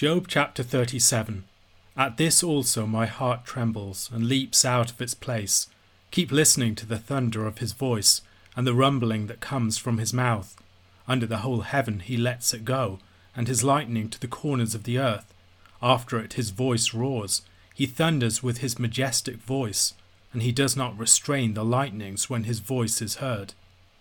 Job chapter 37. At this also my heart trembles and leaps out of its place. Keep listening to the thunder of his voice and the rumbling that comes from his mouth. Under the whole heaven he lets it go, and his lightning to the corners of the earth. After it his voice roars. He thunders with his majestic voice, and he does not restrain the lightnings when his voice is heard.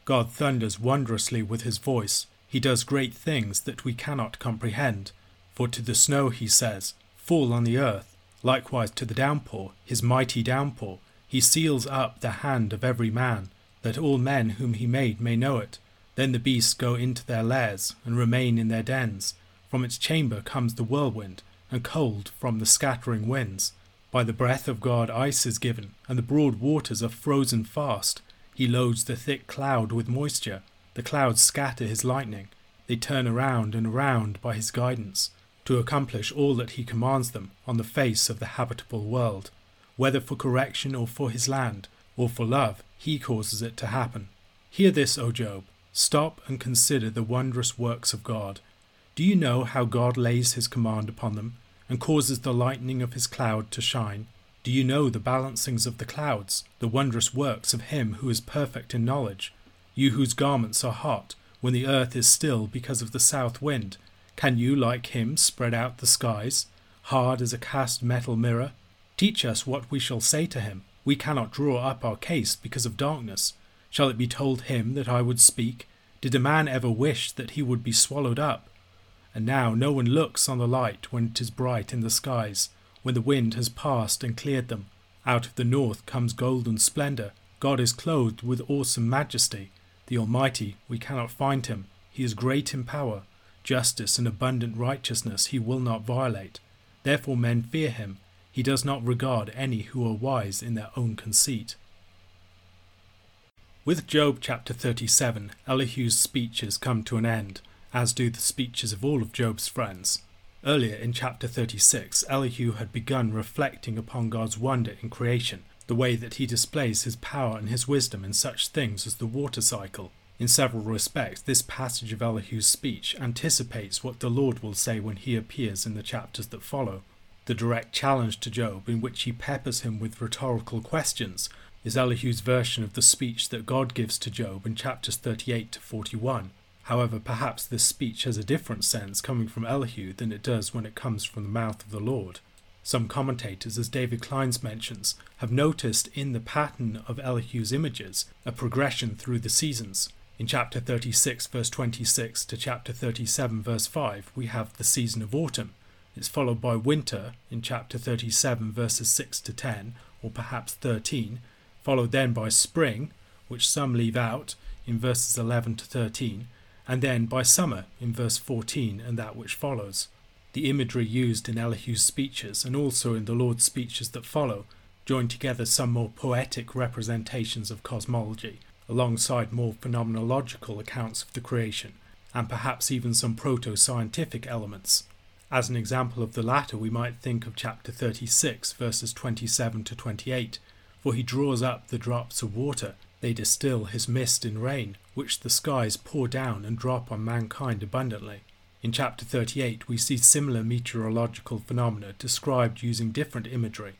God thunders wondrously with his voice. He does great things that we cannot comprehend. For to the snow he says, Fall on the earth, likewise to the downpour, his mighty downpour. He seals up the hand of every man, that all men whom he made may know it. Then the beasts go into their lairs, and remain in their dens. From its chamber comes the whirlwind, and cold from the scattering winds. By the breath of God ice is given, and the broad waters are frozen fast. He loads the thick cloud with moisture. The clouds scatter his lightning. They turn around and around by his guidance to accomplish all that he commands them on the face of the habitable world. Whether for correction or for his land, or for love, he causes it to happen. Hear this, O Job. Stop and consider the wondrous works of God. Do you know how God lays his command upon them, and causes the lightning of his cloud to shine? Do you know the balancings of the clouds, the wondrous works of him who is perfect in knowledge? You whose garments are hot, when the earth is still because of the south wind, can you, like him, spread out the skies, hard as a cast metal mirror? Teach us what we shall say to him. We cannot draw up our case because of darkness. Shall it be told him that I would speak? Did a man ever wish that he would be swallowed up? And now no one looks on the light when it is bright in the skies, when the wind has passed and cleared them. Out of the north comes golden splendour. God is clothed with awesome majesty. The Almighty, we cannot find him. He is great in power justice and abundant righteousness he will not violate. Therefore men fear him. He does not regard any who are wise in their own conceit. With Job chapter 37, Elihu's speeches come to an end, as do the speeches of all of Job's friends. Earlier in chapter 36, Elihu had begun reflecting upon God's wonder in creation, the way that he displays his power and his wisdom in such things as the water cycle, in several respects, this passage of Elihu's speech anticipates what the Lord will say when he appears in the chapters that follow. The direct challenge to Job, in which he peppers him with rhetorical questions, is Elihu's version of the speech that God gives to Job in chapters 38 to 41. However, perhaps this speech has a different sense coming from Elihu than it does when it comes from the mouth of the Lord. Some commentators, as David Clines mentions, have noticed in the pattern of Elihu's images a progression through the seasons, in chapter 36, verse 26 to chapter 37, verse 5, we have the season of autumn. It's followed by winter in chapter 37, verses 6 to 10, or perhaps 13, followed then by spring, which some leave out in verses 11 to 13, and then by summer in verse 14 and that which follows. The imagery used in Elihu's speeches and also in the Lord's speeches that follow join together some more poetic representations of cosmology alongside more phenomenological accounts of the creation, and perhaps even some proto scientific elements. As an example of the latter, we might think of chapter 36, verses 27 to 28, for he draws up the drops of water, they distill his mist in rain, which the skies pour down and drop on mankind abundantly. In chapter 38, we see similar meteorological phenomena described using different imagery.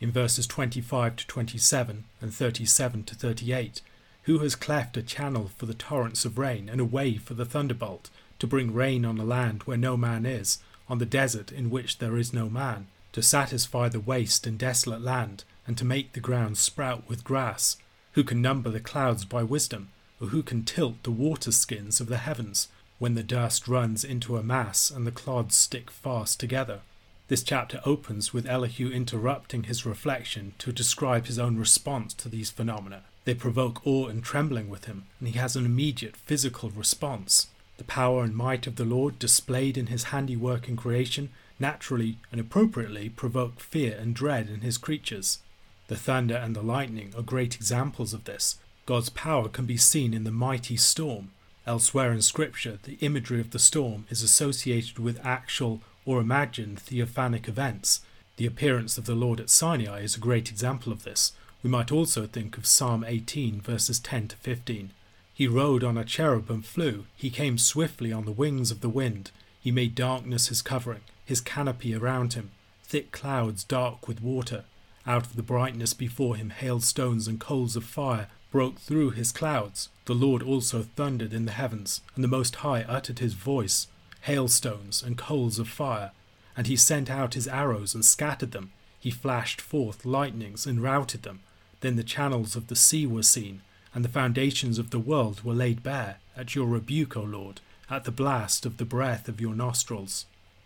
In verses 25 to 27 and 37 to 38, who has cleft a channel for the torrents of rain, and a way for the thunderbolt, to bring rain on a land where no man is, on the desert in which there is no man, to satisfy the waste and desolate land, and to make the ground sprout with grass? Who can number the clouds by wisdom, or who can tilt the water skins of the heavens, when the dust runs into a mass and the clods stick fast together? This chapter opens with Elihu interrupting his reflection to describe his own response to these phenomena they provoke awe and trembling with him, and he has an immediate physical response. The power and might of the Lord, displayed in his handiwork in creation, naturally and appropriately provoke fear and dread in his creatures. The thunder and the lightning are great examples of this. God's power can be seen in the mighty storm. Elsewhere in Scripture, the imagery of the storm is associated with actual or imagined theophanic events. The appearance of the Lord at Sinai is a great example of this. We might also think of Psalm 18, verses 10 to 15. He rode on a cherub and flew. He came swiftly on the wings of the wind. He made darkness his covering. his canopy around him, thick clouds dark with water. Out of the brightness before him, hailstones and coals of fire broke through his clouds. The Lord also thundered in the heavens, and the Most High uttered his voice, hailstones and coals of fire. And he sent out his arrows and scattered them. He flashed forth lightnings and routed them. Then the channels of the sea were seen, and the foundations of the world were laid bare, at your rebuke, O Lord, at the blast of the breath of your nostrils.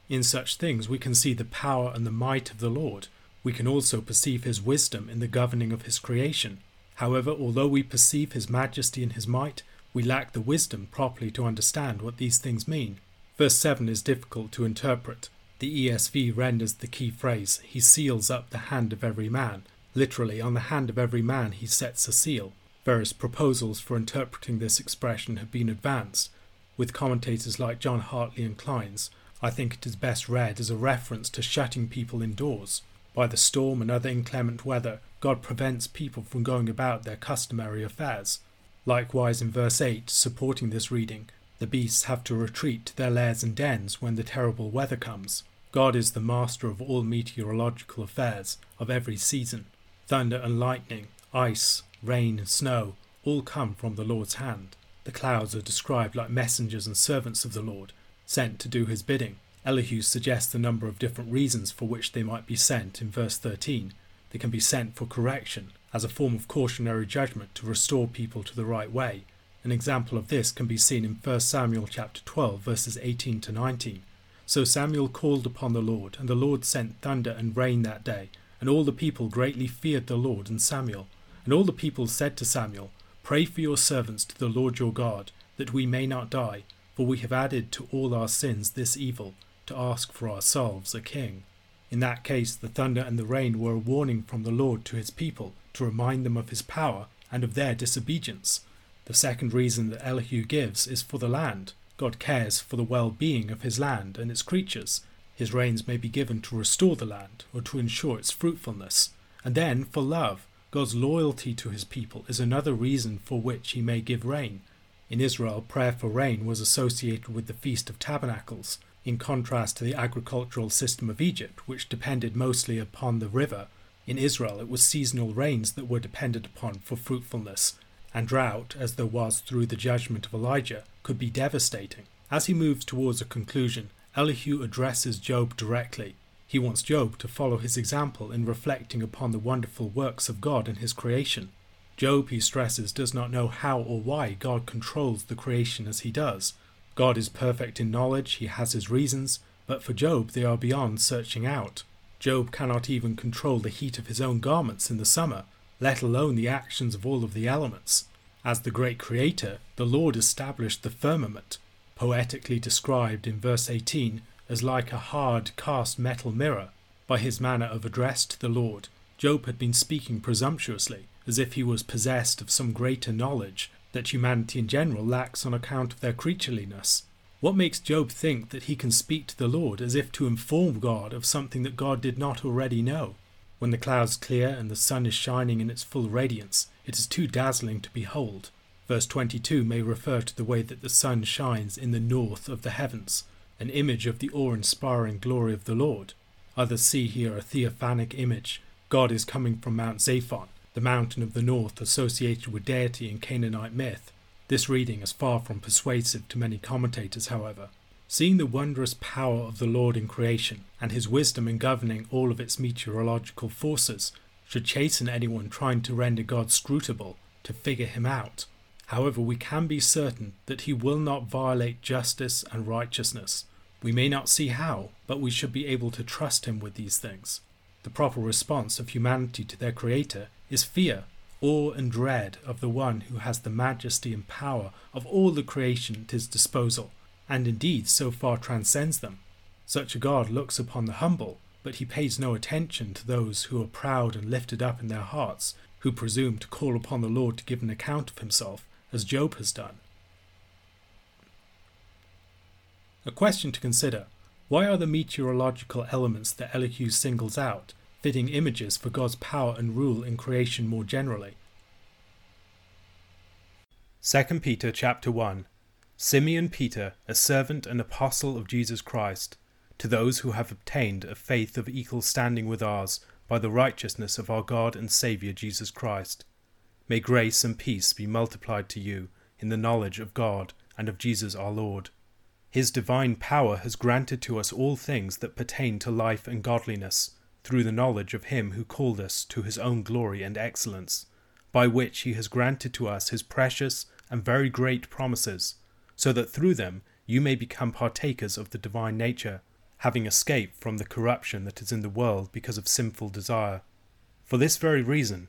In such things we can see the power and the might of the Lord. We can also perceive his wisdom in the governing of his creation. However, although we perceive his majesty and his might, we lack the wisdom properly to understand what these things mean. Verse 7 is difficult to interpret. The ESV renders the key phrase, He seals up the hand of every man. Literally, on the hand of every man he sets a seal. Various proposals for interpreting this expression have been advanced. With commentators like John Hartley and Clines, I think it is best read as a reference to shutting people indoors. By the storm and other inclement weather, God prevents people from going about their customary affairs. Likewise, in verse 8, supporting this reading, the beasts have to retreat to their lairs and dens when the terrible weather comes. God is the master of all meteorological affairs, of every season. Thunder and lightning, ice, rain, and snow all come from the Lord's hand. The clouds are described like messengers and servants of the Lord, sent to do his bidding. Elihu suggests a number of different reasons for which they might be sent in verse 13. They can be sent for correction, as a form of cautionary judgment to restore people to the right way. An example of this can be seen in 1 Samuel chapter 12 verses 18 to 19. So Samuel called upon the Lord, and the Lord sent thunder and rain that day, and all the people greatly feared the Lord and Samuel. And all the people said to Samuel, Pray for your servants to the Lord your God, that we may not die, for we have added to all our sins this evil, to ask for ourselves a king. In that case, the thunder and the rain were a warning from the Lord to his people to remind them of his power and of their disobedience. The second reason that Elihu gives is for the land. God cares for the well being of his land and its creatures. His rains may be given to restore the land or to ensure its fruitfulness. And then, for love, God's loyalty to his people is another reason for which he may give rain. In Israel, prayer for rain was associated with the Feast of Tabernacles, in contrast to the agricultural system of Egypt, which depended mostly upon the river. In Israel, it was seasonal rains that were depended upon for fruitfulness, and drought, as there was through the judgment of Elijah, could be devastating. As he moves towards a conclusion, Elihu addresses Job directly. He wants Job to follow his example in reflecting upon the wonderful works of God in his creation. Job, he stresses, does not know how or why God controls the creation as he does. God is perfect in knowledge, he has his reasons, but for Job they are beyond searching out. Job cannot even control the heat of his own garments in the summer, let alone the actions of all of the elements. As the great creator, the Lord established the firmament, poetically described in verse 18 as like a hard cast metal mirror. By his manner of address to the Lord, Job had been speaking presumptuously, as if he was possessed of some greater knowledge that humanity in general lacks on account of their creatureliness. What makes Job think that he can speak to the Lord as if to inform God of something that God did not already know? When the clouds clear and the sun is shining in its full radiance, it is too dazzling to behold. Verse 22 may refer to the way that the sun shines in the north of the heavens, an image of the awe inspiring glory of the Lord. Others see here a theophanic image. God is coming from Mount Zaphon, the mountain of the north associated with deity in Canaanite myth. This reading is far from persuasive to many commentators, however. Seeing the wondrous power of the Lord in creation and his wisdom in governing all of its meteorological forces should chasten anyone trying to render God scrutable, to figure him out. However, we can be certain that he will not violate justice and righteousness. We may not see how, but we should be able to trust him with these things. The proper response of humanity to their Creator is fear, awe, and dread of the one who has the majesty and power of all the creation at his disposal, and indeed so far transcends them. Such a God looks upon the humble, but he pays no attention to those who are proud and lifted up in their hearts, who presume to call upon the Lord to give an account of himself, as Job has done. A question to consider why are the meteorological elements that Elihu singles out fitting images for God's power and rule in creation more generally. 2 Peter chapter 1 Simeon Peter, a servant and apostle of Jesus Christ, to those who have obtained a faith of equal standing with ours by the righteousness of our God and Saviour Jesus Christ. May grace and peace be multiplied to you in the knowledge of God and of Jesus our Lord. His divine power has granted to us all things that pertain to life and godliness, through the knowledge of Him who called us to His own glory and excellence, by which He has granted to us His precious and very great promises, so that through them you may become partakers of the divine nature, having escaped from the corruption that is in the world because of sinful desire. For this very reason,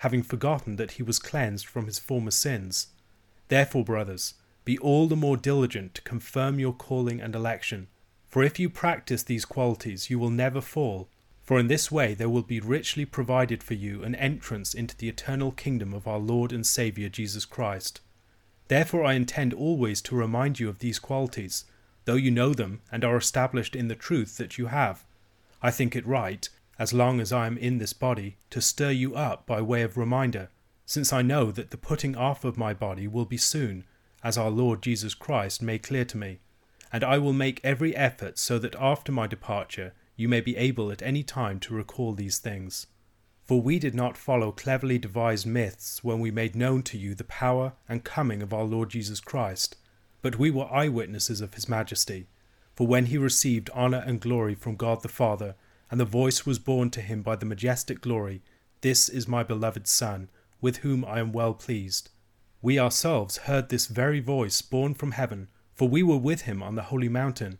having forgotten that he was cleansed from his former sins. Therefore, brothers, be all the more diligent to confirm your calling and election. For if you practice these qualities, you will never fall. For in this way there will be richly provided for you an entrance into the eternal kingdom of our Lord and Saviour Jesus Christ. Therefore, I intend always to remind you of these qualities, though you know them and are established in the truth that you have. I think it right, as long as I am in this body, to stir you up by way of reminder, since I know that the putting off of my body will be soon, as our Lord Jesus Christ made clear to me. And I will make every effort so that after my departure you may be able at any time to recall these things. For we did not follow cleverly devised myths when we made known to you the power and coming of our Lord Jesus Christ, but we were eyewitnesses of his majesty. For when he received honour and glory from God the Father, and the voice was borne to him by the majestic glory, This is my beloved Son, with whom I am well pleased. We ourselves heard this very voice borne from heaven, for we were with him on the holy mountain.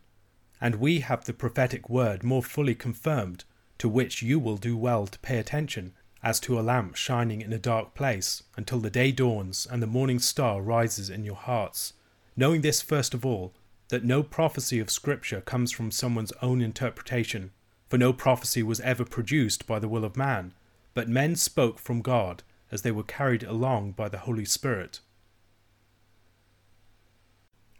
And we have the prophetic word more fully confirmed to which you will do well to pay attention, as to a lamp shining in a dark place, until the day dawns and the morning star rises in your hearts. Knowing this first of all, that no prophecy of Scripture comes from someone's own interpretation, for no prophecy was ever produced by the will of man, but men spoke from God as they were carried along by the Holy Spirit.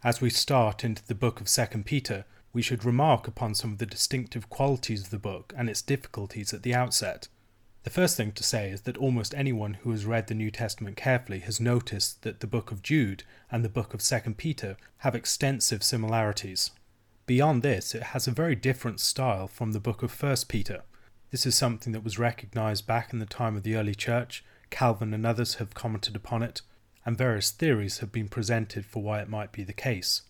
As we start into the book of 2 Peter, we should remark upon some of the distinctive qualities of the book and its difficulties at the outset. The first thing to say is that almost anyone who has read the New Testament carefully has noticed that the book of Jude and the book of 2 Peter have extensive similarities. Beyond this, it has a very different style from the book of 1 Peter. This is something that was recognized back in the time of the early church. Calvin and others have commented upon it, and various theories have been presented for why it might be the case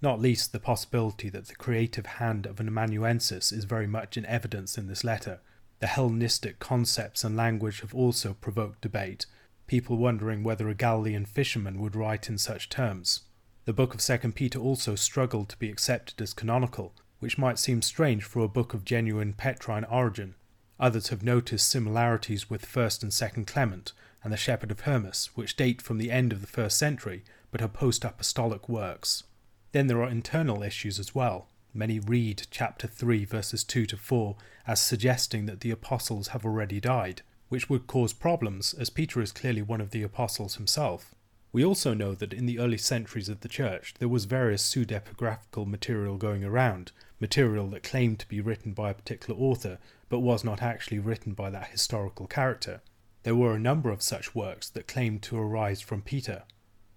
not least the possibility that the creative hand of an amanuensis is very much in evidence in this letter. The Hellenistic concepts and language have also provoked debate, people wondering whether a Galilean fisherman would write in such terms. The book of 2 Peter also struggled to be accepted as canonical, which might seem strange for a book of genuine Petrine origin. Others have noticed similarities with 1st and 2nd Clement and the Shepherd of Hermas, which date from the end of the first century but are post apostolic works. Then there are internal issues as well. Many read chapter 3, verses 2 to 4 as suggesting that the apostles have already died, which would cause problems, as Peter is clearly one of the apostles himself. We also know that in the early centuries of the church there was various pseudepigraphical material going around, material that claimed to be written by a particular author, but was not actually written by that historical character. There were a number of such works that claimed to arise from Peter.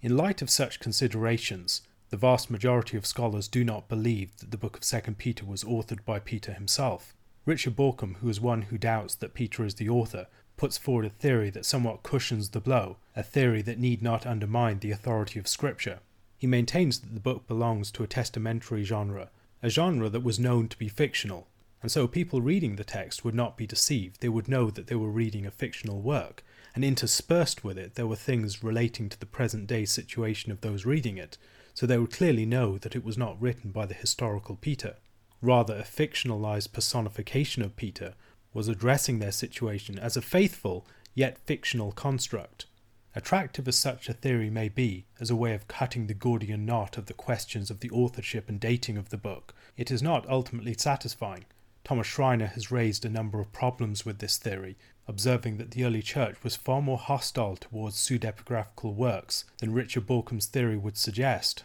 In light of such considerations, the vast majority of scholars do not believe that the book of 2 Peter was authored by Peter himself. Richard Bauckham, who is one who doubts that Peter is the author, puts forward a theory that somewhat cushions the blow, a theory that need not undermine the authority of Scripture. He maintains that the book belongs to a testamentary genre, a genre that was known to be fictional, and so people reading the text would not be deceived, they would know that they were reading a fictional work, and interspersed with it there were things relating to the present day situation of those reading it, so they would clearly know that it was not written by the historical Peter. Rather, a fictionalized personification of Peter was addressing their situation as a faithful yet fictional construct. Attractive as such a theory may be, as a way of cutting the Gordian knot of the questions of the authorship and dating of the book, it is not ultimately satisfying. Thomas Schreiner has raised a number of problems with this theory, observing that the early church was far more hostile towards pseudepigraphical works than Richard Bauckham's theory would suggest.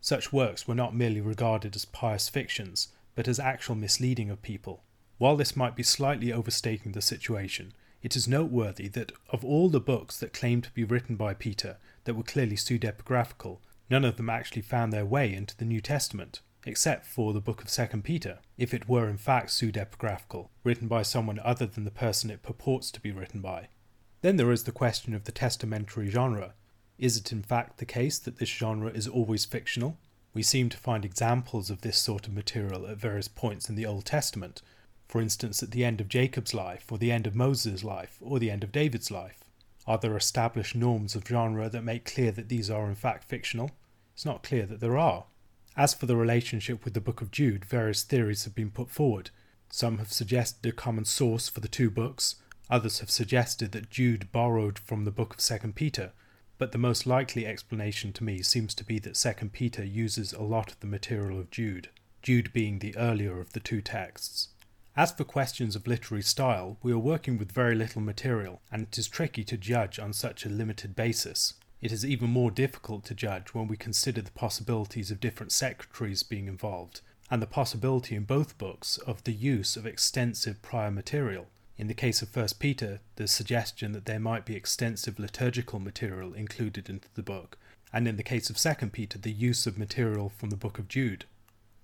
Such works were not merely regarded as pious fictions, but as actual misleading of people. While this might be slightly overstating the situation, it is noteworthy that of all the books that claimed to be written by Peter that were clearly pseudepigraphical, none of them actually found their way into the New Testament, except for the book of 2 Peter, if it were in fact pseudepigraphical, written by someone other than the person it purports to be written by. Then there is the question of the testamentary genre. Is it in fact the case that this genre is always fictional? We seem to find examples of this sort of material at various points in the Old Testament, for instance at the end of Jacob's life, or the end of Moses' life, or the end of David's life. Are there established norms of genre that make clear that these are in fact fictional? It's not clear that there are. As for the relationship with the Book of Jude, various theories have been put forward. Some have suggested a common source for the two books, others have suggested that Jude borrowed from the Book of 2 Peter, but the most likely explanation to me seems to be that 2 Peter uses a lot of the material of Jude, Jude being the earlier of the two texts. As for questions of literary style, we are working with very little material, and it is tricky to judge on such a limited basis. It is even more difficult to judge when we consider the possibilities of different secretaries being involved, and the possibility in both books of the use of extensive prior material. In the case of 1 Peter, the suggestion that there might be extensive liturgical material included into the book, and in the case of 2 Peter, the use of material from the book of Jude.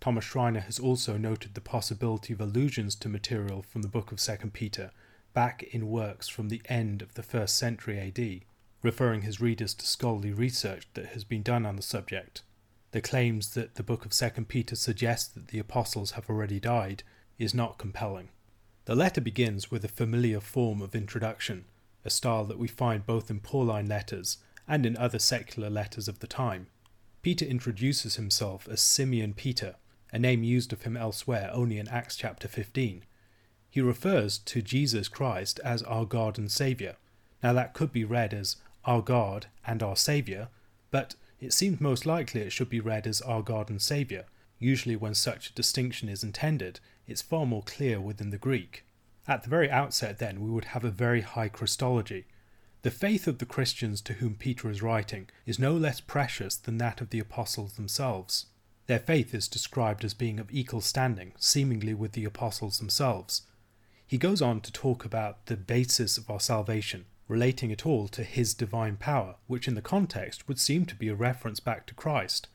Thomas Schreiner has also noted the possibility of allusions to material from the book of Second Peter back in works from the end of the first century AD referring his readers to scholarly research that has been done on the subject. The claims that the book of Second Peter suggests that the apostles have already died is not compelling. The letter begins with a familiar form of introduction, a style that we find both in Pauline letters and in other secular letters of the time. Peter introduces himself as Simeon Peter, a name used of him elsewhere only in Acts chapter 15. He refers to Jesus Christ as our God and Saviour. Now, that could be read as our God and our Saviour, but it seems most likely it should be read as our God and Saviour. Usually, when such a distinction is intended, it's far more clear within the Greek. At the very outset, then, we would have a very high Christology. The faith of the Christians to whom Peter is writing is no less precious than that of the apostles themselves. Their faith is described as being of equal standing, seemingly with the apostles themselves. He goes on to talk about the basis of our salvation, relating it all to his divine power, which in the context would seem to be a reference back to Christ.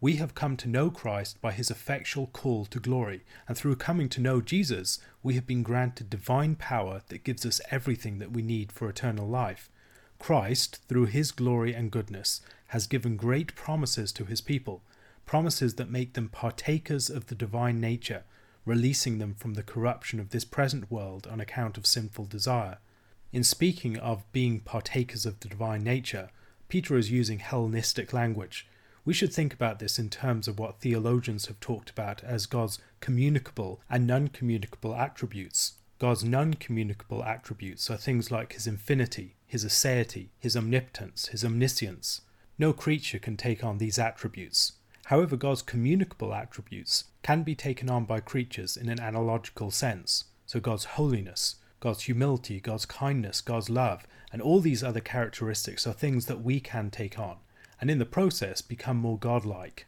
We have come to know Christ by his effectual call to glory, and through coming to know Jesus, we have been granted divine power that gives us everything that we need for eternal life. Christ, through his glory and goodness, has given great promises to his people, promises that make them partakers of the divine nature, releasing them from the corruption of this present world on account of sinful desire. In speaking of being partakers of the divine nature, Peter is using Hellenistic language. We should think about this in terms of what theologians have talked about as God's communicable and non communicable attributes. God's non communicable attributes are things like his infinity, his aseity, his omnipotence, his omniscience. No creature can take on these attributes. However, God's communicable attributes can be taken on by creatures in an analogical sense. So, God's holiness, God's humility, God's kindness, God's love, and all these other characteristics are things that we can take on, and in the process become more godlike.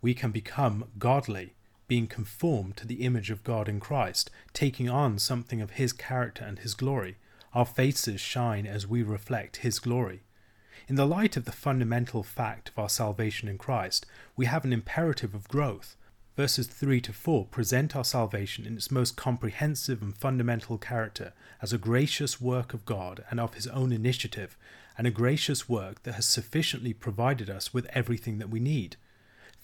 We can become godly, being conformed to the image of God in Christ, taking on something of His character and His glory. Our faces shine as we reflect His glory. In the light of the fundamental fact of our salvation in Christ, we have an imperative of growth, Verses 3 to 4 present our salvation in its most comprehensive and fundamental character as a gracious work of God and of His own initiative, and a gracious work that has sufficiently provided us with everything that we need.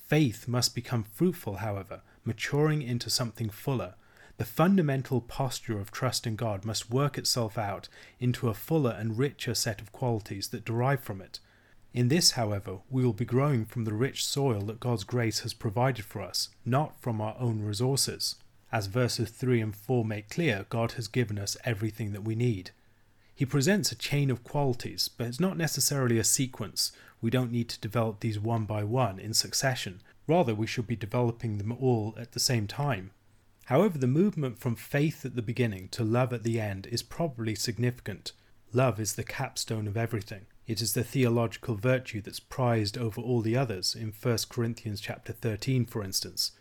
Faith must become fruitful, however, maturing into something fuller. The fundamental posture of trust in God must work itself out into a fuller and richer set of qualities that derive from it. In this, however, we will be growing from the rich soil that God's grace has provided for us, not from our own resources. As verses 3 and 4 make clear, God has given us everything that we need. He presents a chain of qualities, but it's not necessarily a sequence. We don't need to develop these one by one in succession. Rather, we should be developing them all at the same time. However, the movement from faith at the beginning to love at the end is probably significant. Love is the capstone of everything. It is the theological virtue that's prized over all the others in 1 Corinthians chapter 13 for instance.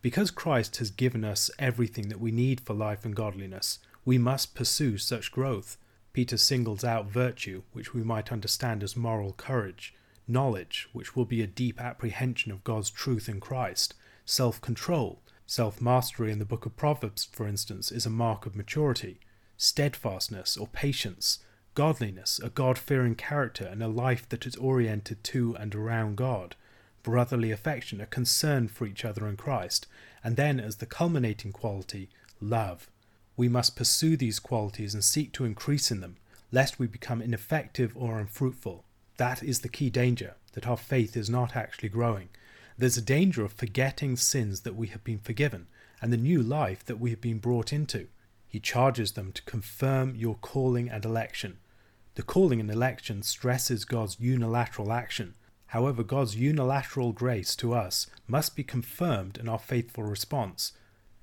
Because Christ has given us everything that we need for life and godliness, we must pursue such growth. Peter singles out virtue, which we might understand as moral courage, knowledge, which will be a deep apprehension of God's truth in Christ, self control, self mastery in the book of Proverbs, for instance, is a mark of maturity, steadfastness or patience, godliness, a God fearing character, and a life that is oriented to and around God, brotherly affection, a concern for each other in Christ, and then, as the culminating quality, love. We must pursue these qualities and seek to increase in them, lest we become ineffective or unfruitful. That is the key danger, that our faith is not actually growing. There's a danger of forgetting sins that we have been forgiven, and the new life that we have been brought into. He charges them to confirm your calling and election. The calling and election stresses God's unilateral action. However, God's unilateral grace to us must be confirmed in our faithful response.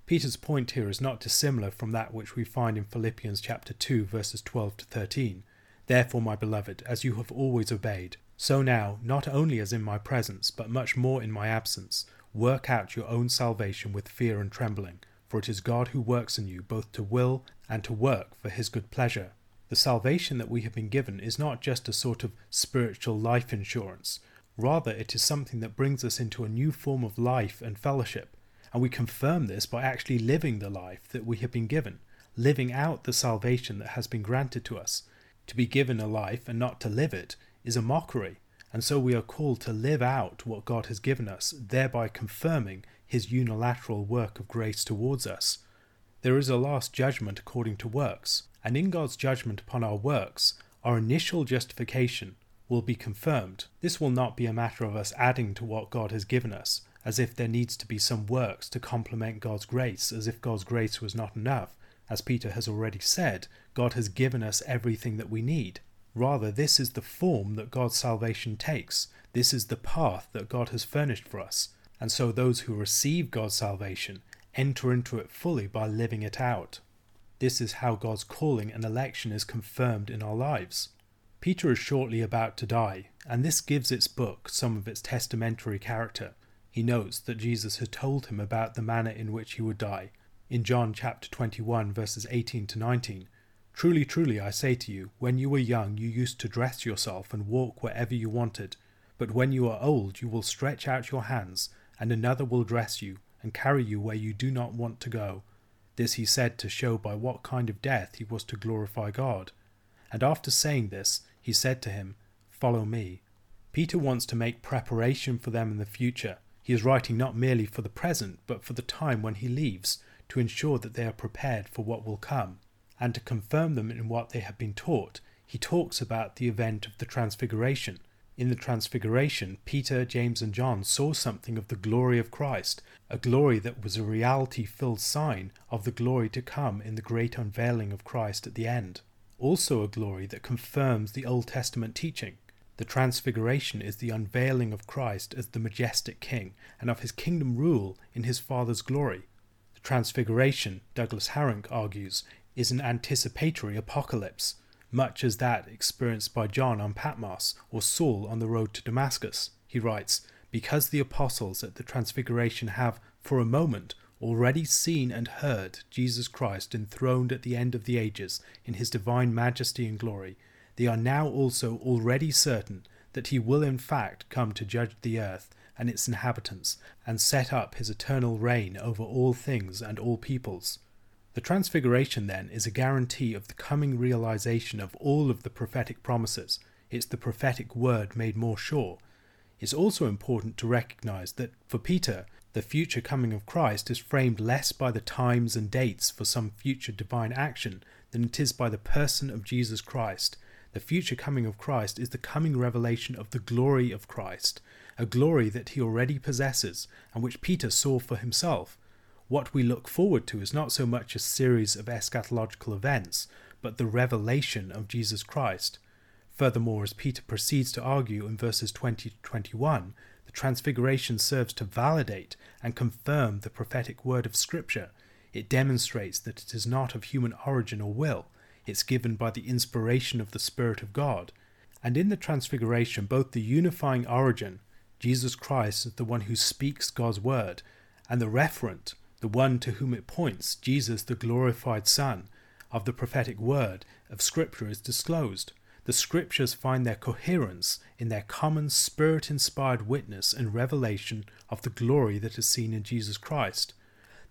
Peter's point here is not dissimilar from that which we find in Philippians chapter 2 verses 12 to 13. Therefore, my beloved, as you have always obeyed, so now, not only as in my presence, but much more in my absence, work out your own salvation with fear and trembling, for it is God who works in you both to will and to work for his good pleasure. The salvation that we have been given is not just a sort of spiritual life insurance. Rather, it is something that brings us into a new form of life and fellowship. And we confirm this by actually living the life that we have been given, living out the salvation that has been granted to us. To be given a life and not to live it is a mockery. And so we are called to live out what God has given us, thereby confirming his unilateral work of grace towards us. There is a last judgment according to works, and in God's judgment upon our works, our initial justification will be confirmed. This will not be a matter of us adding to what God has given us, as if there needs to be some works to complement God's grace, as if God's grace was not enough. As Peter has already said, God has given us everything that we need. Rather, this is the form that God's salvation takes. This is the path that God has furnished for us. And so those who receive God's salvation enter into it fully by living it out. This is how God's calling and election is confirmed in our lives. Peter is shortly about to die, and this gives its book some of its testamentary character. He notes that Jesus had told him about the manner in which he would die. In John chapter 21, verses 18 to 19, Truly, truly, I say to you, when you were young, you used to dress yourself and walk wherever you wanted. But when you are old, you will stretch out your hands, and another will dress you and carry you where you do not want to go. This he said to show by what kind of death he was to glorify God. And after saying this, he said to him, Follow me. Peter wants to make preparation for them in the future. He is writing not merely for the present, but for the time when he leaves, to ensure that they are prepared for what will come. And to confirm them in what they have been taught, he talks about the event of the Transfiguration, in the Transfiguration, Peter, James, and John saw something of the glory of Christ, a glory that was a reality filled sign of the glory to come in the great unveiling of Christ at the end. Also, a glory that confirms the Old Testament teaching. The Transfiguration is the unveiling of Christ as the majestic King and of his kingdom rule in his Father's glory. The Transfiguration, Douglas Harink argues, is an anticipatory apocalypse much as that experienced by John on Patmos or Saul on the road to Damascus. He writes, Because the apostles at the Transfiguration have, for a moment, already seen and heard Jesus Christ enthroned at the end of the ages in his divine majesty and glory, they are now also already certain that he will in fact come to judge the earth and its inhabitants, and set up his eternal reign over all things and all peoples. The Transfiguration, then, is a guarantee of the coming realization of all of the prophetic promises. It's the prophetic word made more sure. It's also important to recognize that for Peter, the future coming of Christ is framed less by the times and dates for some future divine action than it is by the person of Jesus Christ. The future coming of Christ is the coming revelation of the glory of Christ, a glory that he already possesses and which Peter saw for himself. What we look forward to is not so much a series of eschatological events, but the revelation of Jesus Christ. Furthermore, as Peter proceeds to argue in verses 20 to 21, the Transfiguration serves to validate and confirm the prophetic word of Scripture. It demonstrates that it is not of human origin or will, it's given by the inspiration of the Spirit of God. And in the Transfiguration, both the unifying origin, Jesus Christ, as the one who speaks God's word, and the referent, the one to whom it points, Jesus, the glorified Son, of the prophetic word of Scripture is disclosed. The Scriptures find their coherence in their common spirit inspired witness and revelation of the glory that is seen in Jesus Christ.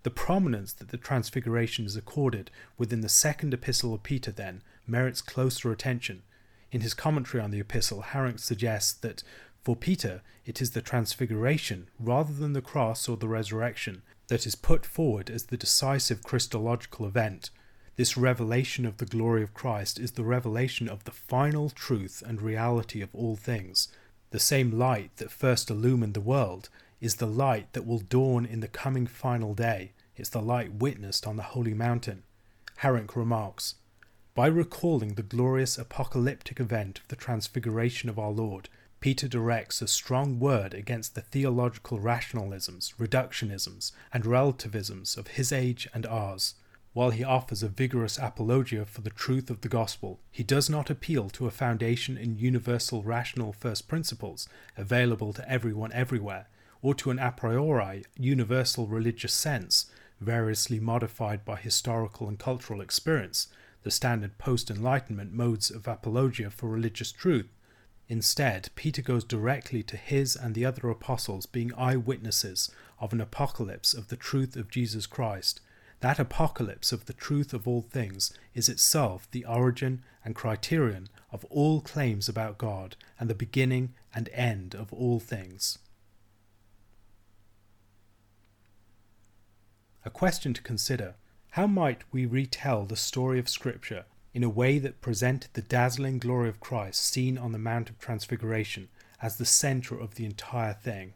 The prominence that the Transfiguration is accorded within the second epistle of Peter, then, merits closer attention. In his commentary on the epistle, Harink suggests that for Peter it is the Transfiguration, rather than the cross or the resurrection, that is put forward as the decisive Christological event. This revelation of the glory of Christ is the revelation of the final truth and reality of all things. The same light that first illumined the world is the light that will dawn in the coming final day. It's the light witnessed on the holy mountain. Harink remarks By recalling the glorious apocalyptic event of the transfiguration of our Lord, Peter directs a strong word against the theological rationalisms, reductionisms, and relativisms of his age and ours. While he offers a vigorous apologia for the truth of the gospel, he does not appeal to a foundation in universal rational first principles available to everyone everywhere, or to an a priori universal religious sense, variously modified by historical and cultural experience, the standard post Enlightenment modes of apologia for religious truth. Instead, Peter goes directly to his and the other apostles being eyewitnesses of an apocalypse of the truth of Jesus Christ. That apocalypse of the truth of all things is itself the origin and criterion of all claims about God and the beginning and end of all things. A question to consider how might we retell the story of Scripture in a way that presented the dazzling glory of Christ seen on the Mount of Transfiguration as the centre of the entire thing?